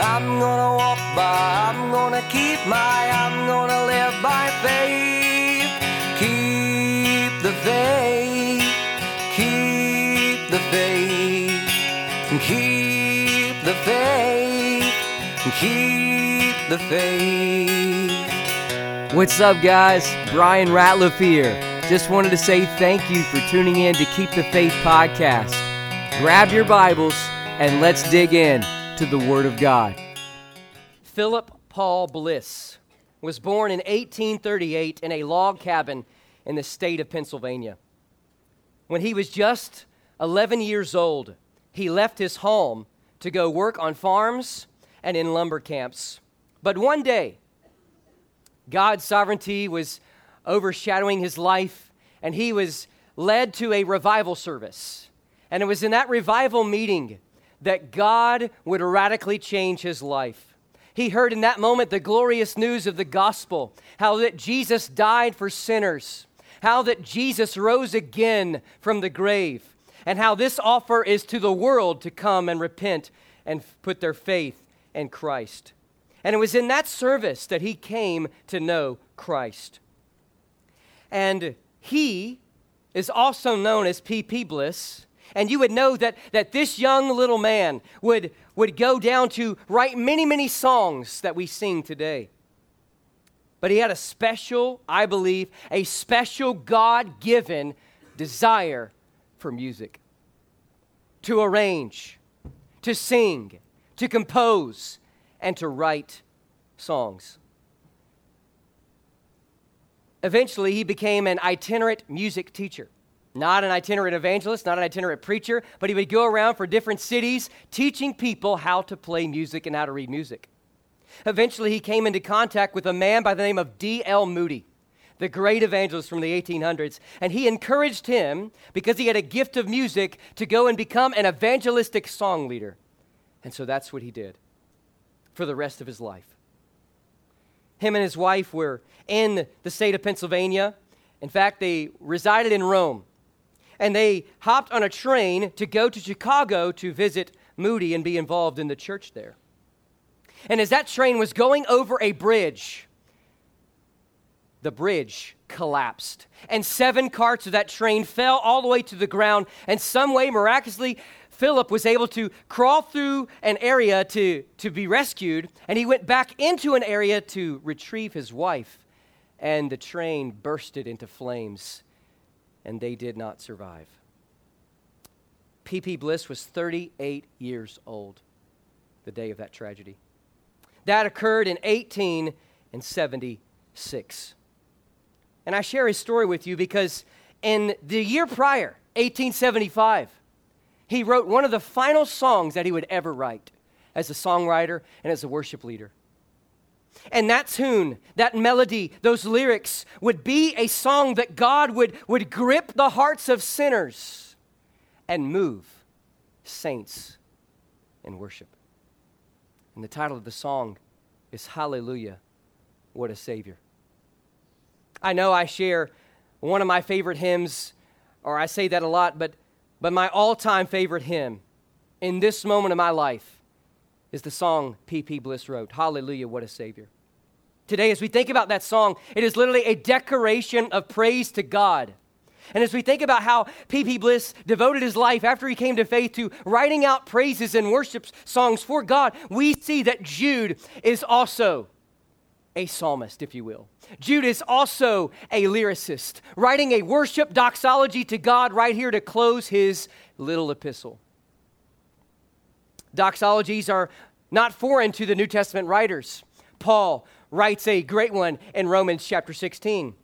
I'm gonna walk by, I'm gonna keep my, I'm gonna live by faith. Keep the faith, keep the faith, keep the faith, keep the faith. What's up, guys? Brian Ratliff here. Just wanted to say thank you for tuning in to Keep the Faith podcast. Grab your Bibles and let's dig in to the Word of God. Philip Paul Bliss was born in 1838 in a log cabin in the state of Pennsylvania. When he was just 11 years old, he left his home to go work on farms and in lumber camps. But one day, God's sovereignty was overshadowing his life, and he was led to a revival service. And it was in that revival meeting that God would radically change his life. He heard in that moment the glorious news of the gospel how that Jesus died for sinners, how that Jesus rose again from the grave, and how this offer is to the world to come and repent and put their faith in Christ. And it was in that service that he came to know Christ. And he is also known as P.P. Bliss. And you would know that, that this young little man would, would go down to write many, many songs that we sing today. But he had a special, I believe, a special God given desire for music to arrange, to sing, to compose, and to write songs. Eventually, he became an itinerant music teacher. Not an itinerant evangelist, not an itinerant preacher, but he would go around for different cities teaching people how to play music and how to read music. Eventually, he came into contact with a man by the name of D.L. Moody, the great evangelist from the 1800s, and he encouraged him, because he had a gift of music, to go and become an evangelistic song leader. And so that's what he did for the rest of his life. Him and his wife were in the state of Pennsylvania. In fact, they resided in Rome. And they hopped on a train to go to Chicago to visit Moody and be involved in the church there. And as that train was going over a bridge, the bridge collapsed. And seven carts of that train fell all the way to the ground. And some way, miraculously, Philip was able to crawl through an area to, to be rescued, and he went back into an area to retrieve his wife, and the train bursted into flames, and they did not survive. P.P. Bliss was 38 years old the day of that tragedy. That occurred in 1876. And I share his story with you because in the year prior, 1875, he wrote one of the final songs that he would ever write as a songwriter and as a worship leader. And that tune, that melody, those lyrics would be a song that God would, would grip the hearts of sinners and move saints in worship. And the title of the song is Hallelujah, What a Savior. I know I share one of my favorite hymns, or I say that a lot, but but my all time favorite hymn in this moment of my life is the song P.P. Bliss wrote Hallelujah, what a Savior. Today, as we think about that song, it is literally a declaration of praise to God. And as we think about how P.P. Bliss devoted his life after he came to faith to writing out praises and worship songs for God, we see that Jude is also a psalmist, if you will. Jude is also a lyricist, writing a worship doxology to God right here to close his little epistle. Doxologies are not foreign to the New Testament writers. Paul writes a great one in Romans chapter 16.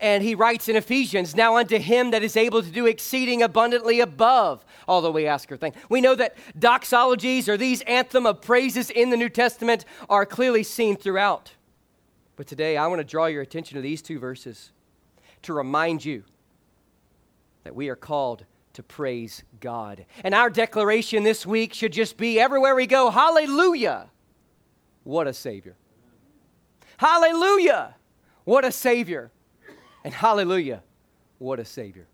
And he writes in Ephesians, Now unto him that is able to do exceeding abundantly above all that we ask or think. We know that doxologies or these anthem of praises in the New Testament are clearly seen throughout. But today I want to draw your attention to these two verses to remind you that we are called to praise God. And our declaration this week should just be everywhere we go, Hallelujah! What a Savior. Hallelujah! What a Savior. And hallelujah, what a Savior.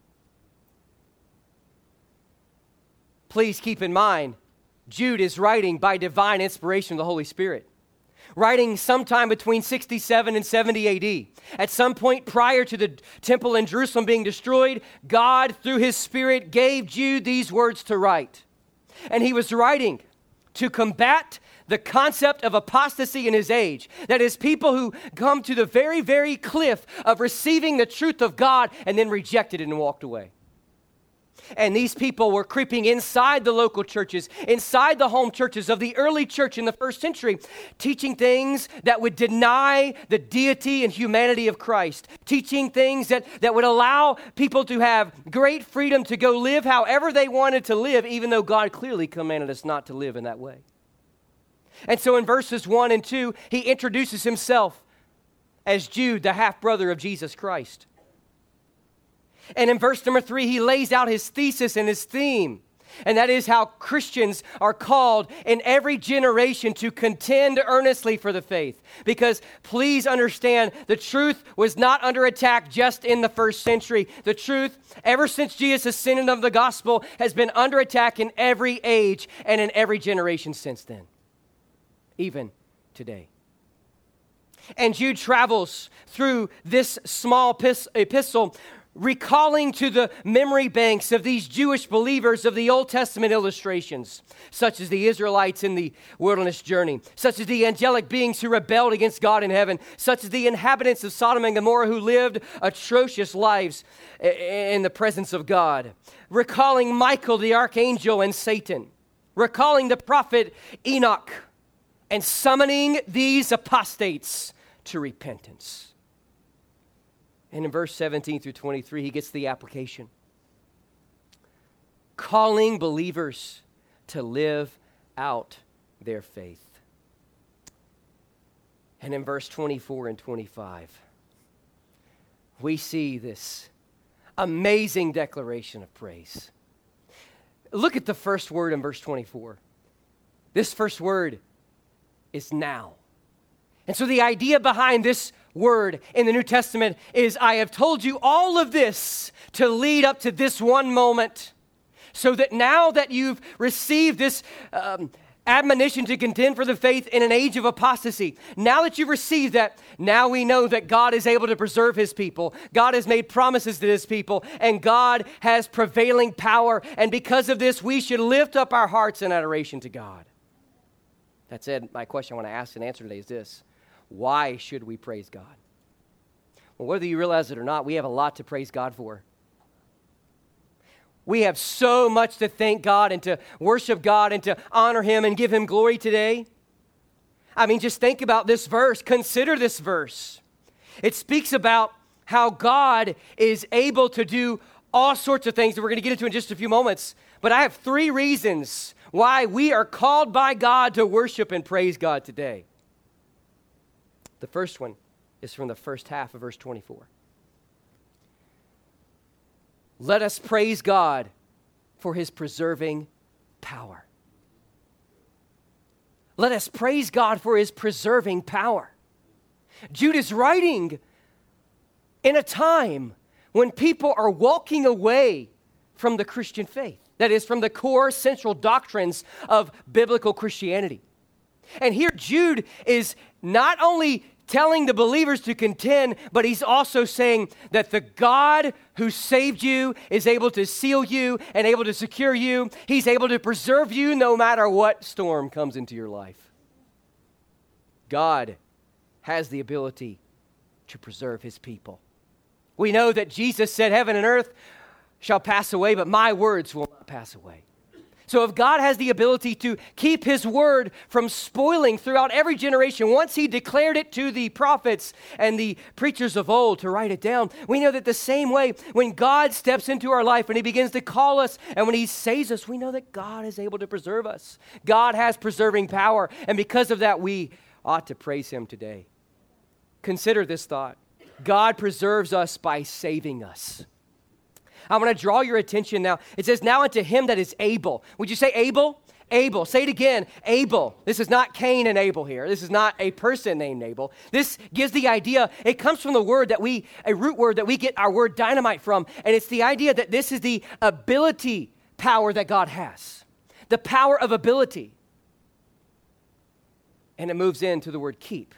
Please keep in mind, Jude is writing by divine inspiration of the Holy Spirit writing sometime between 67 and 70 AD. At some point prior to the temple in Jerusalem being destroyed, God, through his Spirit, gave Jude these words to write. And he was writing to combat the concept of apostasy in his age. That is, people who come to the very, very cliff of receiving the truth of God and then rejected it and walked away. And these people were creeping inside the local churches, inside the home churches of the early church in the first century, teaching things that would deny the deity and humanity of Christ, teaching things that, that would allow people to have great freedom to go live however they wanted to live, even though God clearly commanded us not to live in that way. And so in verses 1 and 2, he introduces himself as Jude, the half brother of Jesus Christ. And in verse number three, he lays out his thesis and his theme. And that is how Christians are called in every generation to contend earnestly for the faith. Because please understand, the truth was not under attack just in the first century. The truth, ever since Jesus ascended of the gospel, has been under attack in every age and in every generation since then, even today. And Jude travels through this small epistle recalling to the memory banks of these Jewish believers of the Old Testament illustrations, such as the Israelites in the wilderness journey, such as the angelic beings who rebelled against God in heaven, such as the inhabitants of Sodom and Gomorrah who lived atrocious lives in the presence of God, recalling Michael the archangel and Satan, recalling the prophet Enoch, and summoning these apostates to repentance. And in verse 17 through 23, he gets the application calling believers to live out their faith. And in verse 24 and 25, we see this amazing declaration of praise. Look at the first word in verse 24. This first word is now. And so the idea behind this word in the New Testament is I have told you all of this to lead up to this one moment. So that now that you've received this um, admonition to contend for the faith in an age of apostasy, now that you've received that, now we know that God is able to preserve his people. God has made promises to his people, and God has prevailing power. And because of this, we should lift up our hearts in adoration to God. That said, my question I want to ask and answer today is this why should we praise God? Well, whether you realize it or not, we have a lot to praise God for. We have so much to thank God and to worship God and to honor Him and give Him glory today. I mean, just think about this verse. Consider this verse. It speaks about how God is able to do all sorts of things that we're going to get into in just a few moments. But I have three reasons why we are called by God to worship and praise God today. The first one is from the first half of verse 24. Let us praise God for his preserving power. Let us praise God for his preserving power. Jude is writing in a time when people are walking away from the Christian faith, that is, from the core central doctrines of biblical Christianity. And here Jude is not only telling the believers to contend, but he's also saying that the God who saved you is able to seal you and able to secure you. He's able to preserve you no matter what storm comes into your life. God has the ability to preserve his people. We know that Jesus said, Heaven and earth shall pass away, but my words will not pass away. So, if God has the ability to keep his word from spoiling throughout every generation, once he declared it to the prophets and the preachers of old to write it down, we know that the same way, when God steps into our life and he begins to call us and when he saves us, we know that God is able to preserve us. God has preserving power. And because of that, we ought to praise him today. Consider this thought God preserves us by saving us. I want to draw your attention now. It says, Now unto him that is able. Would you say able? Abel. Say it again. Abel. This is not Cain and Abel here. This is not a person named Abel. This gives the idea, it comes from the word that we, a root word that we get our word dynamite from. And it's the idea that this is the ability power that God has. the power of ability. And it moves into the word keep.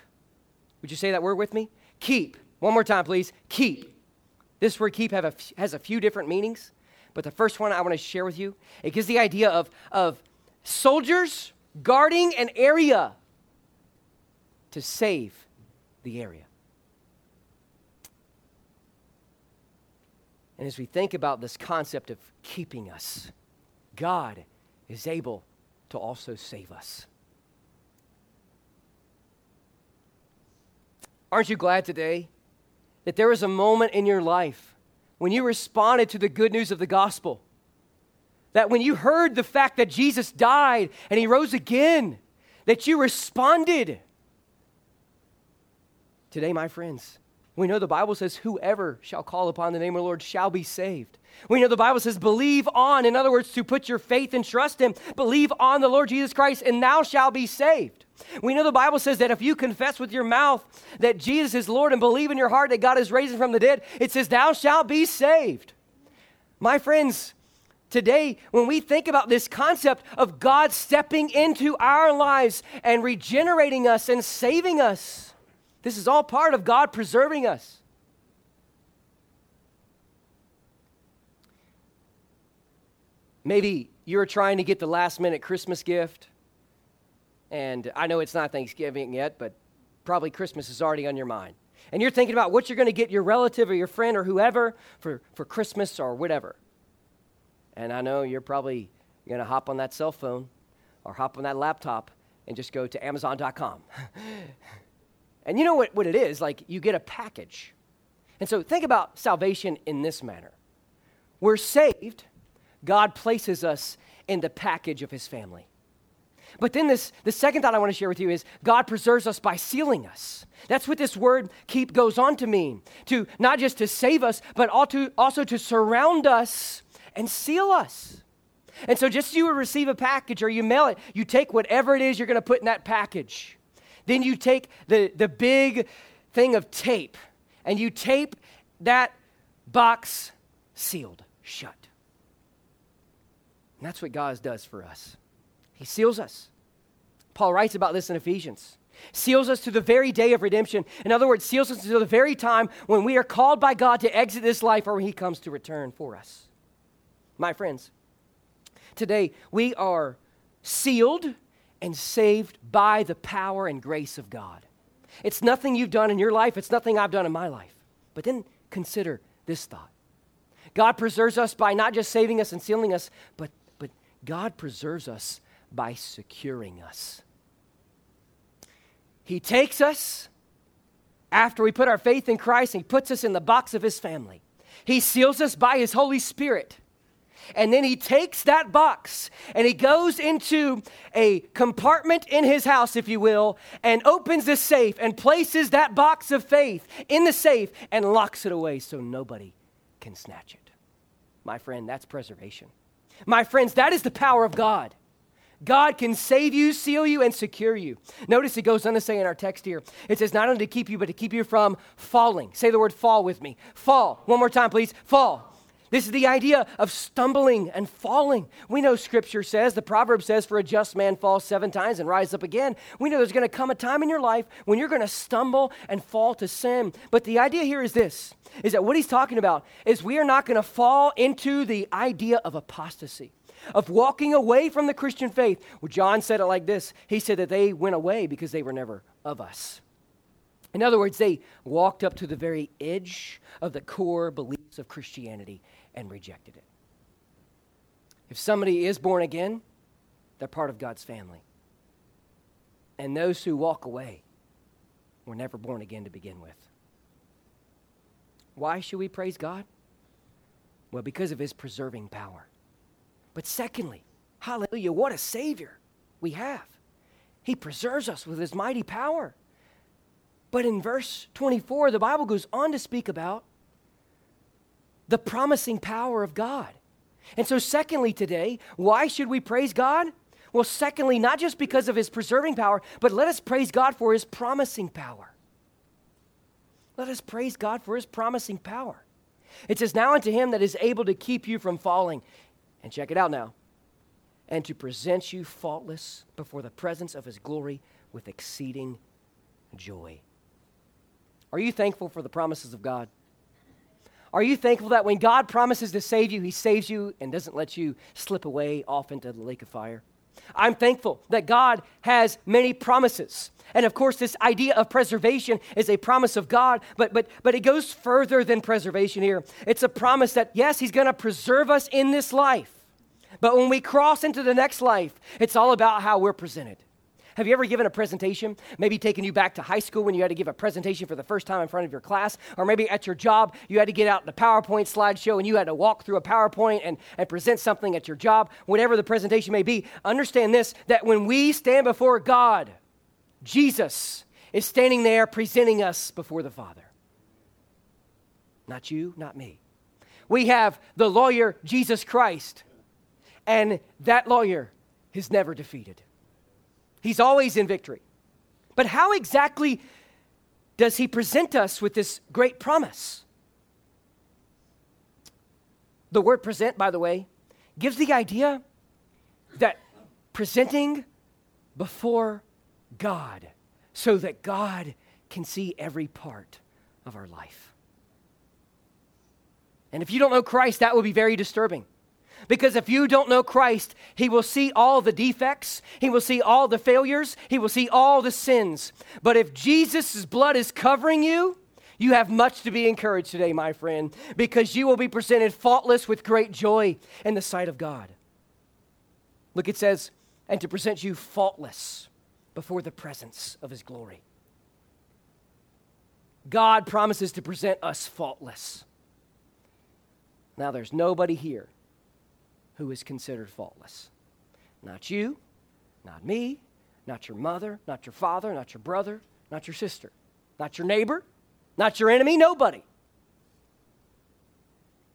Would you say that word with me? Keep. One more time, please. Keep. This word keep a, has a few different meanings, but the first one I want to share with you, it gives the idea of, of soldiers guarding an area to save the area. And as we think about this concept of keeping us, God is able to also save us. Aren't you glad today that there was a moment in your life when you responded to the good news of the gospel? That when you heard the fact that Jesus died and he rose again, that you responded. Today, my friends, we know the Bible says, Whoever shall call upon the name of the Lord shall be saved. We know the Bible says, Believe on. In other words, to put your faith and trust Him. Believe on the Lord Jesus Christ, and thou shalt be saved. We know the Bible says that if you confess with your mouth that Jesus is Lord and believe in your heart that God is raising from the dead, it says, Thou shalt be saved. My friends, today, when we think about this concept of God stepping into our lives and regenerating us and saving us, this is all part of God preserving us. Maybe you're trying to get the last minute Christmas gift. And I know it's not Thanksgiving yet, but probably Christmas is already on your mind. And you're thinking about what you're going to get your relative or your friend or whoever for, for Christmas or whatever. And I know you're probably going to hop on that cell phone or hop on that laptop and just go to Amazon.com. And you know what, what it is? Like, you get a package. And so think about salvation in this manner we're saved, God places us in the package of his family. But then this the second thought I want to share with you is God preserves us by sealing us. That's what this word keep goes on to mean. To not just to save us, but also to surround us and seal us. And so just as you would receive a package or you mail it, you take whatever it is you're going to put in that package. Then you take the, the big thing of tape and you tape that box sealed shut. And that's what God does for us. He seals us. Paul writes about this in Ephesians. Seals us to the very day of redemption. In other words, seals us to the very time when we are called by God to exit this life or when He comes to return for us. My friends, today we are sealed and saved by the power and grace of God. It's nothing you've done in your life, it's nothing I've done in my life. But then consider this thought God preserves us by not just saving us and sealing us, but, but God preserves us by securing us. He takes us after we put our faith in Christ and He puts us in the box of His family. He seals us by His Holy Spirit. And then he takes that box and he goes into a compartment in his house, if you will, and opens the safe and places that box of faith in the safe and locks it away so nobody can snatch it. My friend, that's preservation. My friends, that is the power of God. God can save you, seal you, and secure you. Notice it goes on to say in our text here, it says not only to keep you, but to keep you from falling. Say the word fall with me. Fall. One more time, please. Fall. This is the idea of stumbling and falling. We know scripture says, the proverb says, for a just man falls seven times and rise up again. We know there's going to come a time in your life when you're going to stumble and fall to sin. But the idea here is this is that what he's talking about is we are not going to fall into the idea of apostasy of walking away from the Christian faith. Well, John said it like this He said that they went away because they were never of us. In other words, they walked up to the very edge of the core beliefs of Christianity and rejected it. If somebody is born again, they're part of God's family. And those who walk away were never born again to begin with. Why should we praise God? Well, because of his preserving power. But secondly, hallelujah, what a Savior we have. He preserves us with his mighty power. But in verse 24, the Bible goes on to speak about the promising power of God. And so, secondly, today, why should we praise God? Well, secondly, not just because of his preserving power, but let us praise God for his promising power. Let us praise God for his promising power. It says, Now unto him that is able to keep you from falling. And check it out now. and to present you faultless before the presence of his glory with exceeding joy. Are you thankful for the promises of God? Are you thankful that when God promises to save you, he saves you and doesn't let you slip away off into the lake of fire? I'm thankful that God has many promises. And of course, this idea of preservation is a promise of God, but, but, but it goes further than preservation here. It's a promise that, yes, He's going to preserve us in this life. But when we cross into the next life, it's all about how we're presented. Have you ever given a presentation? Maybe taking you back to high school when you had to give a presentation for the first time in front of your class, or maybe at your job, you had to get out the PowerPoint slideshow and you had to walk through a PowerPoint and, and present something at your job, whatever the presentation may be. Understand this that when we stand before God, Jesus is standing there presenting us before the Father. Not you, not me. We have the lawyer, Jesus Christ, and that lawyer is never defeated. He's always in victory. But how exactly does he present us with this great promise? The word present, by the way, gives the idea that presenting before God so that God can see every part of our life. And if you don't know Christ, that will be very disturbing. Because if you don't know Christ, He will see all the defects, He will see all the failures, He will see all the sins. But if Jesus' blood is covering you, you have much to be encouraged today, my friend, because you will be presented faultless with great joy in the sight of God. Look, it says, and to present you faultless before the presence of His glory. God promises to present us faultless. Now, there's nobody here who is considered faultless. Not you, not me, not your mother, not your father, not your brother, not your sister, not your neighbor, not your enemy, nobody.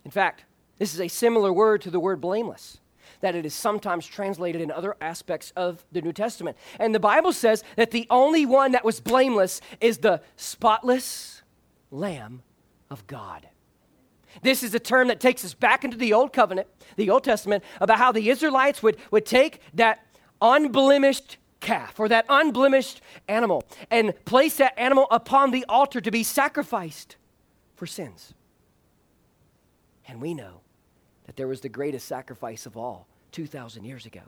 In fact, this is a similar word to the word blameless, that it is sometimes translated in other aspects of the New Testament. And the Bible says that the only one that was blameless is the spotless Lamb of God. This is a term that takes us back into the Old Covenant, the Old Testament, about how the Israelites would, would take that unblemished calf or that unblemished animal and place that animal upon the altar to be sacrificed for sins. And we know that there was the greatest sacrifice of all 2,000 years ago.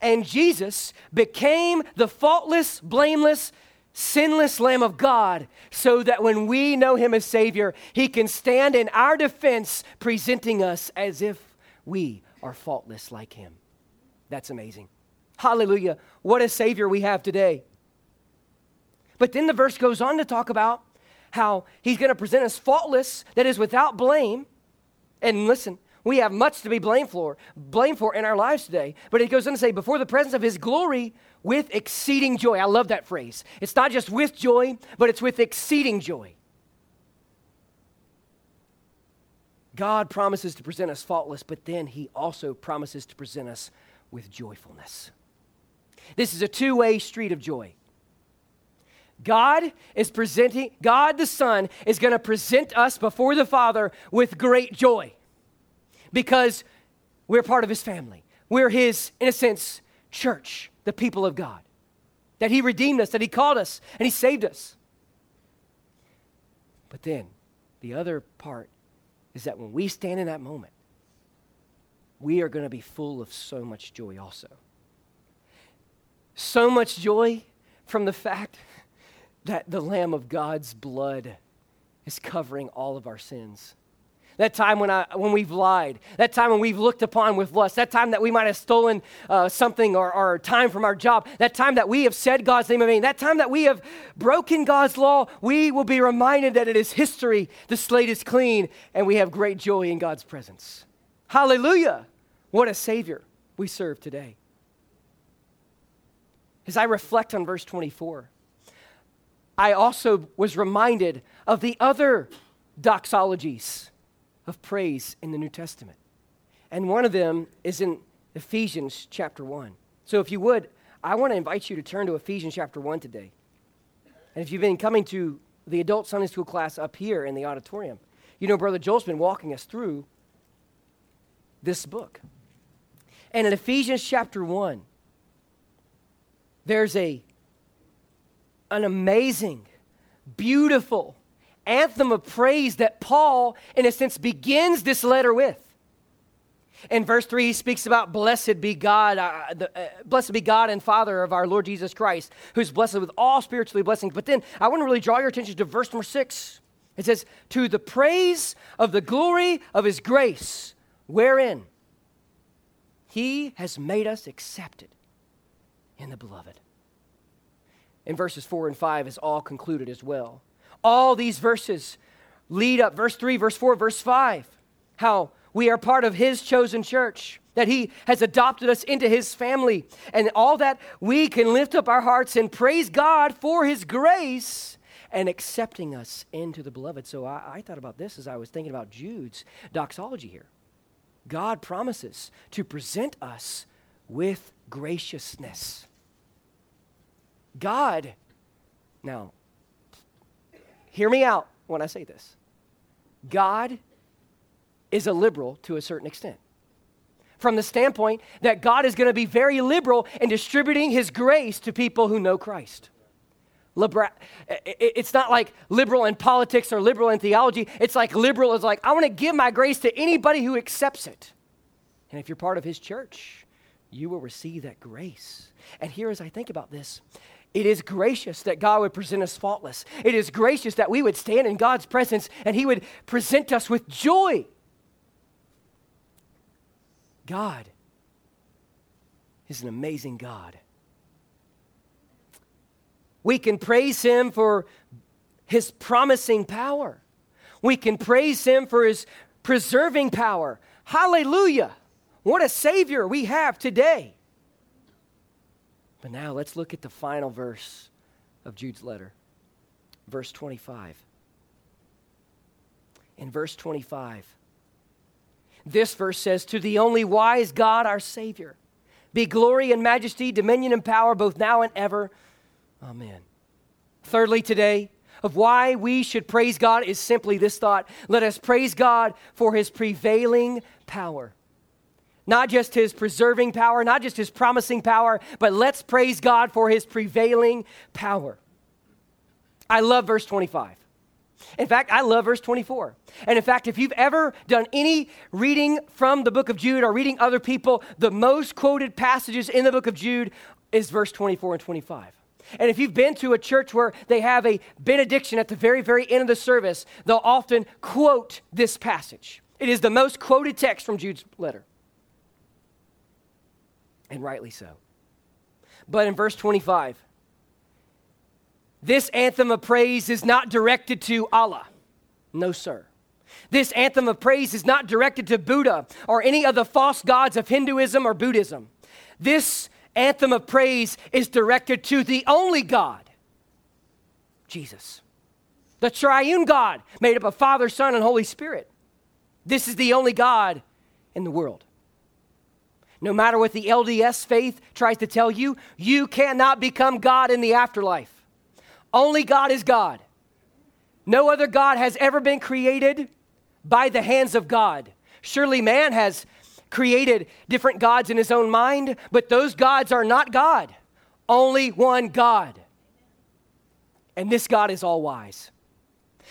And Jesus became the faultless, blameless sinless Lamb of God, so that when we know Him as Savior, He can stand in our defense, presenting us as if we are faultless like Him. That's amazing. Hallelujah. What a Savior we have today. But then the verse goes on to talk about how He's going to present us faultless, that is, without blame. And listen, we have much to be blamed for, blamed for in our lives today. But it goes on to say, before the presence of his glory with exceeding joy. I love that phrase. It's not just with joy, but it's with exceeding joy. God promises to present us faultless, but then he also promises to present us with joyfulness. This is a two way street of joy. God is presenting, God the Son is going to present us before the Father with great joy because we're part of his family. We're his, in a sense, church, the people of God. That he redeemed us, that he called us, and he saved us. But then, the other part is that when we stand in that moment, we are going to be full of so much joy also. So much joy from the fact that the Lamb of God's blood is covering all of our sins. That time when, I, when we've lied, that time when we've looked upon with lust, that time that we might have stolen uh, something or, or time from our job, that time that we have said God's name in vain, that time that we have broken God's law, we will be reminded that it is history, the slate is clean, and we have great joy in God's presence. Hallelujah! What a Savior we serve today. As I reflect on verse 24, I also was reminded of the other doxologies of praise in the New Testament. And one of them is in Ephesians chapter 1. So if you would, I want to invite you to turn to Ephesians chapter 1 today. And if you've been coming to the adult Sunday school class up here in the auditorium, you know Brother Joel's been walking us through this book. And in Ephesians chapter 1, there's a, an amazing, beautiful anthem of praise that Paul, in a sense, begins this letter with. In verse 3, he speaks about blessed be God, uh, the, uh, blessed be God and Father of our Lord Jesus Christ, who's blessed with all spiritually blessings. But then I want to really draw your attention to verse number 6. It says, To the praise of the glory of his grace, wherein he has made us accepted in the beloved. In verses 4 and 5 is all concluded as well. All these verses lead up, verse 3, verse 4, verse 5, how we are part of His chosen church, that He has adopted us into His family, and all that we can lift up our hearts and praise God for His grace and accepting us into the beloved. So I, I thought about this as I was thinking about Jude's doxology here. God promises to present us with graciousness. God, now, hear me out when I say this. God is a liberal to a certain extent. From the standpoint that God is going to be very liberal in distributing his grace to people who know Christ. It's not like liberal in politics or liberal in theology. It's like liberal is like, I want to give my grace to anybody who accepts it. And if you're part of his church, you will receive that grace. And here, as I think about this, it is gracious that God would present us faultless. It is gracious that we would stand in God's presence and he would present us with joy. God is an amazing God. We can praise Him for His promising power. We can praise Him for His preserving power. Hallelujah! What a Savior we have today. But now let's look at the final verse of Jude's letter, verse 25. In verse 25, this verse says, To the only wise God, our Savior, be glory and majesty, dominion and power, both now and ever. Amen. Thirdly, today, of why we should praise God is simply this thought let us praise God for his prevailing power. Not just his preserving power, not just his promising power, but let's praise God for his prevailing power. I love verse 25. In fact, I love verse 24. And in fact, if you've ever done any reading from the book of Jude or reading other people, the most quoted passages in the book of Jude is verse 24 and 25. And if you've been to a church where they have a benediction at the very, very end of the service, they'll often quote this passage. It is the most quoted text from Jude's letter. And rightly so. But in verse 25, this anthem of praise is not directed to Allah. No, sir. This anthem of praise is not directed to Buddha or any of the false gods of Hinduism or Buddhism. This anthem of praise is directed to the only God, Jesus, the triune God made up of Father, Son, and Holy Spirit. This is the only God in the world. No matter what the LDS faith tries to tell you, you cannot become God in the afterlife. Only God is God. No other God has ever been created by the hands of God. Surely man has created different gods in his own mind, but those gods are not God. Only one God. And this God is all wise.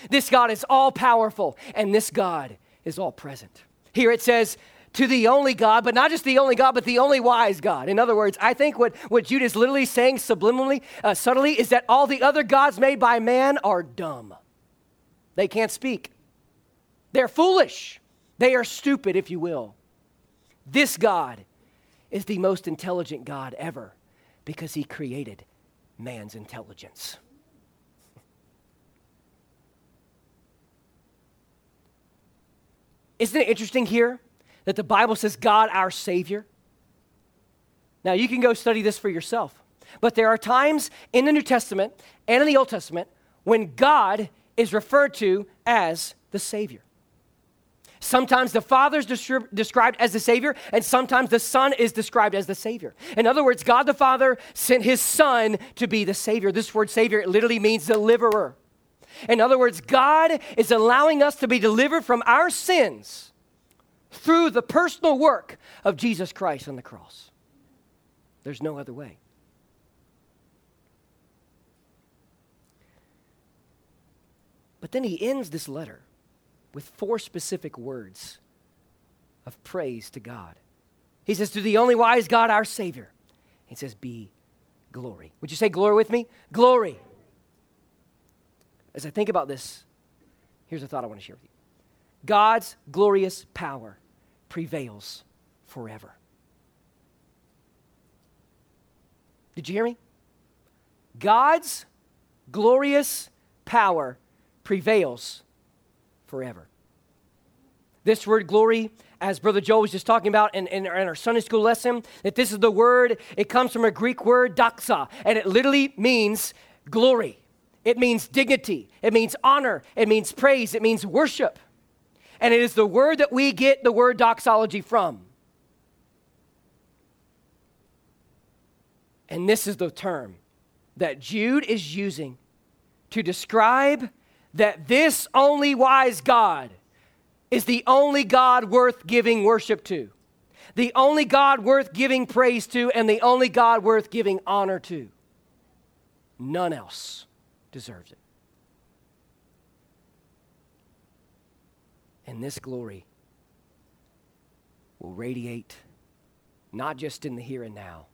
This God is all powerful, and this God is all present. Here it says, to the only God, but not just the only God, but the only wise God. In other words, I think what, what Jude is literally saying subliminally, uh, subtly, is that all the other gods made by man are dumb. They can't speak. They're foolish. They are stupid, if you will. This God is the most intelligent God ever because he created man's intelligence. Isn't it interesting here that the Bible says God our Savior? Now, you can go study this for yourself. But there are times in the New Testament and in the Old Testament when God is referred to as the Savior. Sometimes the Father is described as the Savior, and sometimes the Son is described as the Savior. In other words, God the Father sent His Son to be the Savior. This word Savior it literally means deliverer. In other words, God is allowing us to be delivered from our sins through the personal work of Jesus Christ on the cross. There's no other way. But then he ends this letter with four specific words of praise to God. He says, To the only wise God, our Savior. He says, Be glory. Would you say glory with me? Glory. As I think about this, here's a thought I want to share with you God's glorious power prevails forever. Did you hear me? God's glorious power prevails forever. This word glory, as Brother Joel was just talking about in, in, in, our Sunday school lesson, that this is the word, it comes from a Greek word, doxa, and it literally means glory. It means dignity. It means honor. It means praise. It means worship. And it is the word that we get the word doxology from. And this is the term that Jude is using to describe that this only wise God is the only God worth giving worship to, the only God worth giving praise to, and the only God worth giving honor to. None else deserves it. And this glory will radiate not just in the here and now,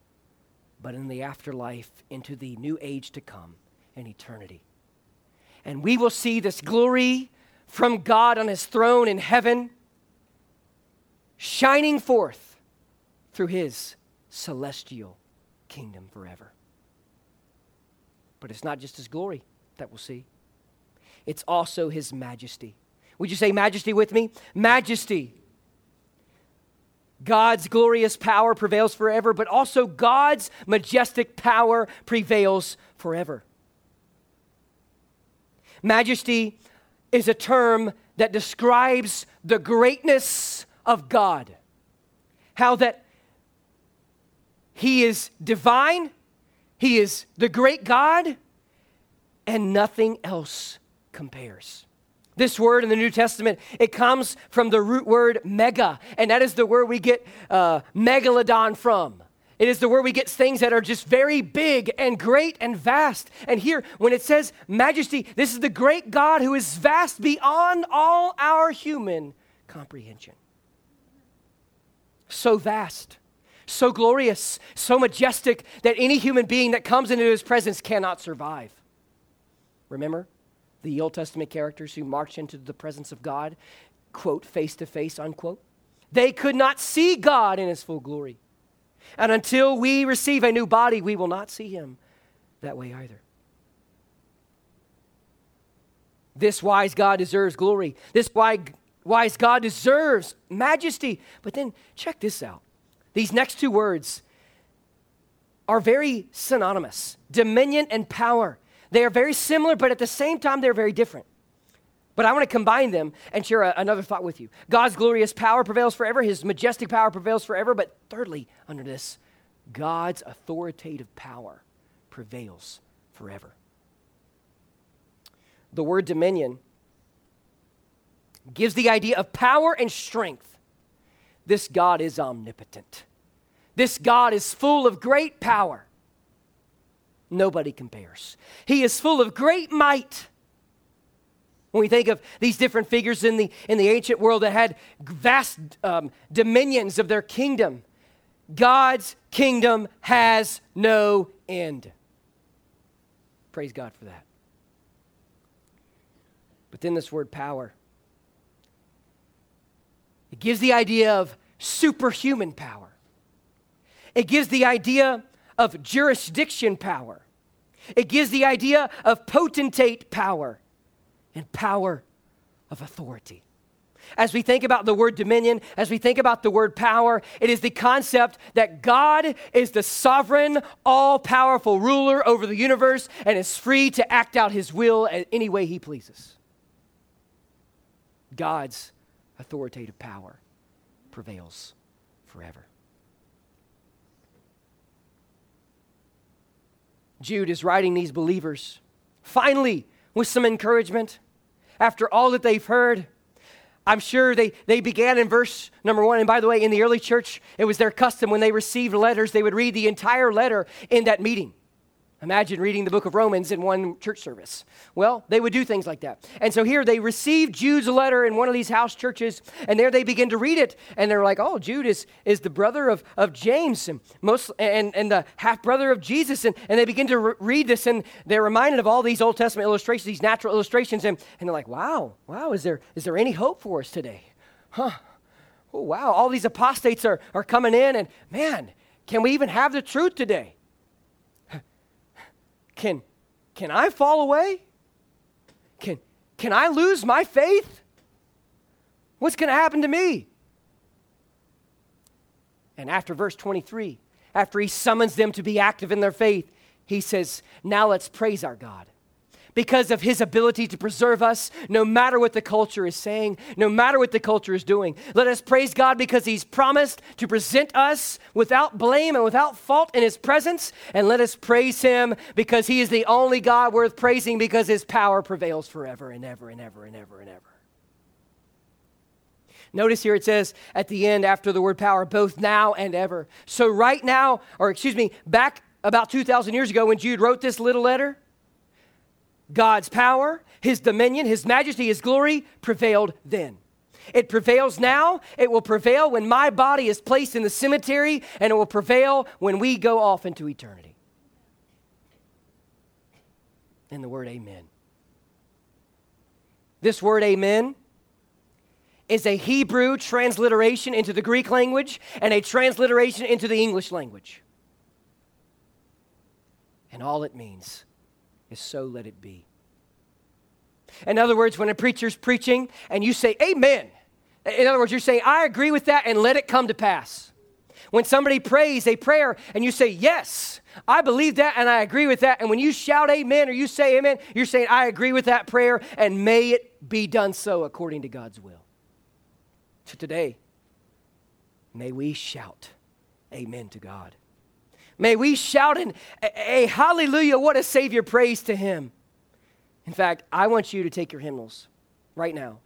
but in the afterlife into the new age to come in eternity. And we will see this glory from God on his throne in heaven shining forth through his celestial kingdom forever. But it's not just his glory that we'll see, it's also his majesty. Would you say majesty with me? Majesty. God's glorious power prevails forever, but also God's majestic power prevails forever. Majesty is a term that describes the greatness of God. How that He is divine, He is the great God, and nothing else compares. This word in the New Testament, it comes from the root word mega, and that is the word we get uh, megalodon from. It is the word we get things that are just very big and great and vast. And here, when it says majesty, this is the great God who is vast beyond all our human comprehension. So vast, so glorious, so majestic that any human being that comes into his presence cannot survive. Remember the Old Testament characters who march into the presence of God, quote, face to face, unquote? They could not see God in his full glory. And until we receive a new body, we will not see him that way either. This wise God deserves glory. This wise God deserves majesty. But then check this out. These next two words are very synonymous dominion and power. They are very similar, but at the same time, they're very different. But I want to combine them and share a, another thought with you. God's glorious power prevails forever, His majestic power prevails forever. But thirdly, under this, God's authoritative power prevails forever. The word dominion gives the idea of power and strength. This God is omnipotent. This God is full of great power. Nobody compares. He is full of great might. When we think of these different figures in the, in the ancient world that had vast um, dominions of their kingdom, God's kingdom has no end. Praise God for that. But then this word power, it gives the idea of superhuman power. It gives the idea of jurisdiction power. It gives the idea of potentate power and power of authority. As we think about the word dominion, as we think about the word power, it is the concept that God is the sovereign, all powerful ruler over the universe and is free to act out his will any way he pleases. God's authoritative power prevails forever. Jude is writing these believers finally with some encouragement after all that they've heard. I'm sure they, they began in verse number one. And by the way, in the early church, it was their custom when they received letters, they would read the entire letter in that meeting. Imagine reading the book of Romans in one church service. Well, they would do things like that. And so here they received Jude's letter in one of these house churches, and there they begin to read it. And they're like, oh, Jude is, is the brother of, of James and, most, and, and the half brother of Jesus. And, and they begin to re- read this, and they're reminded of all these Old Testament illustrations, these natural illustrations. And, and they're like, wow, wow, is there, is there any hope for us today? Huh. Oh, wow, all these apostates are, are coming in, and man, can we even have the truth today? Can, can I fall away? Can, can I lose my faith? What's going to happen to me? And after verse 23, after he summons them to be active in their faith, he says, Now let's praise our God because of his ability to preserve us no matter what the culture is saying, no matter what the culture is doing. Let us praise God because he's promised to present us without blame and without fault in his presence. And let us praise him because he is the only God worth praising because his power prevails forever and ever and ever and ever and ever. Notice here it says at the end after the word power, both now and ever. So, right now, or excuse me, back about 2,000 years ago when Jude wrote this little letter, God's power, His dominion, His majesty, His glory prevailed then. It prevails now. It will prevail when my body is placed in the cemetery, and it will prevail when we go off into eternity. In the word amen. This word amen is a Hebrew transliteration into the Greek language and a transliteration into the English language. And all it means is so let it be. In other words, when a preacher's preaching and you say, Amen, in other words, you're saying, I agree with that and let it come to pass. When somebody prays a prayer and you say, Yes, I believe that and I agree with that. And when you shout amen or you say amen, you're saying, I agree with that prayer and may it be done so according to God's will. So today, may we shout amen to God. May we shout in a, a hallelujah, what a Savior, praise to Him. In fact, I want you to take your hymnals right now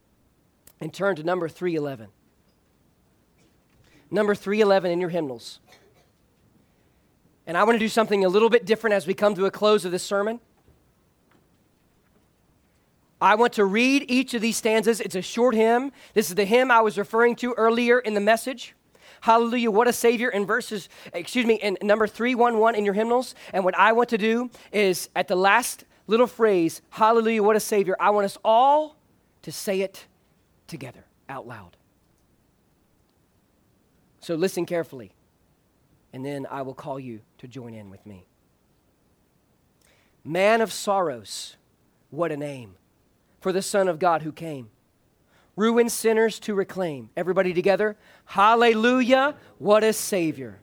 and turn to number 311. Number 311 in your hymnals. And I want to do something a little bit different as we come to a close of this sermon. I want to read each of these stanzas. It's a short hymn. This is the hymn I was referring to earlier in the message. Hallelujah, what a Savior in verses, excuse me, in number 311 in your hymnals. And what I want to do is at the last little phrase, Hallelujah, what a Savior, I want us all to say it together out loud. So listen carefully, and then I will call you to join in with me. Man of sorrows, what a name for the Son of God who came ruined sinners to reclaim. Everybody together. Hallelujah, what a Savior.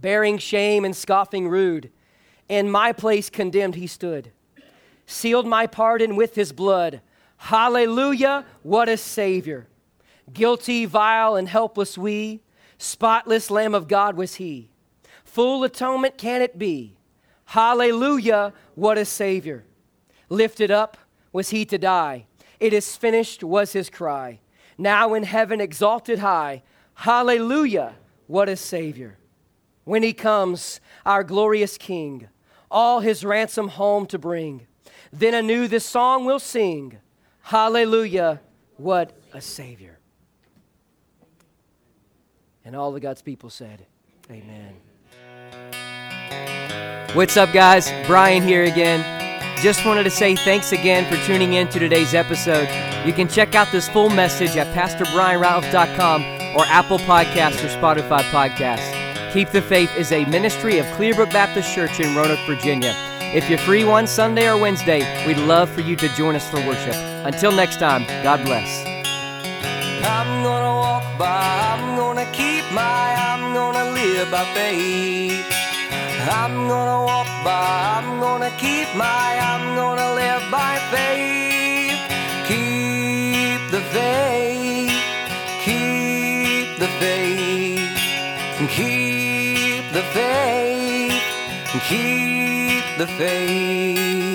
Bearing shame and scoffing rude, in my place condemned he stood. Sealed my pardon with his blood. Hallelujah, what a Savior. Guilty, vile, and helpless we, spotless Lamb of God was he. Full atonement can it be. Hallelujah, what a Savior. Lifted up was he to die it is finished was his cry. Now in heaven exalted high, hallelujah, what a Savior. When he comes, our glorious King, all his ransom home to bring, then anew this song we'll sing, hallelujah, what a Savior. And all the God's people said, Amen. What's up, guys? Brian here again. Just wanted to say thanks again for tuning in to today's episode. You can check out this full message at PastorBrianRatliff.com or Apple Podcasts or Spotify Podcasts. Keep the Faith is a ministry of Clearbrook Baptist Church in Roanoke, Virginia. If you're free one Sunday or Wednesday, we'd love for you to join us for worship. Until next time, God bless. I'm gonna walk by, I'm gonna keep my, I'm gonna live by faith. I'm gonna walk by, I'm gonna keep my, I'm gonna live by faith. Keep the faith, keep the faith, keep the faith, keep the faith.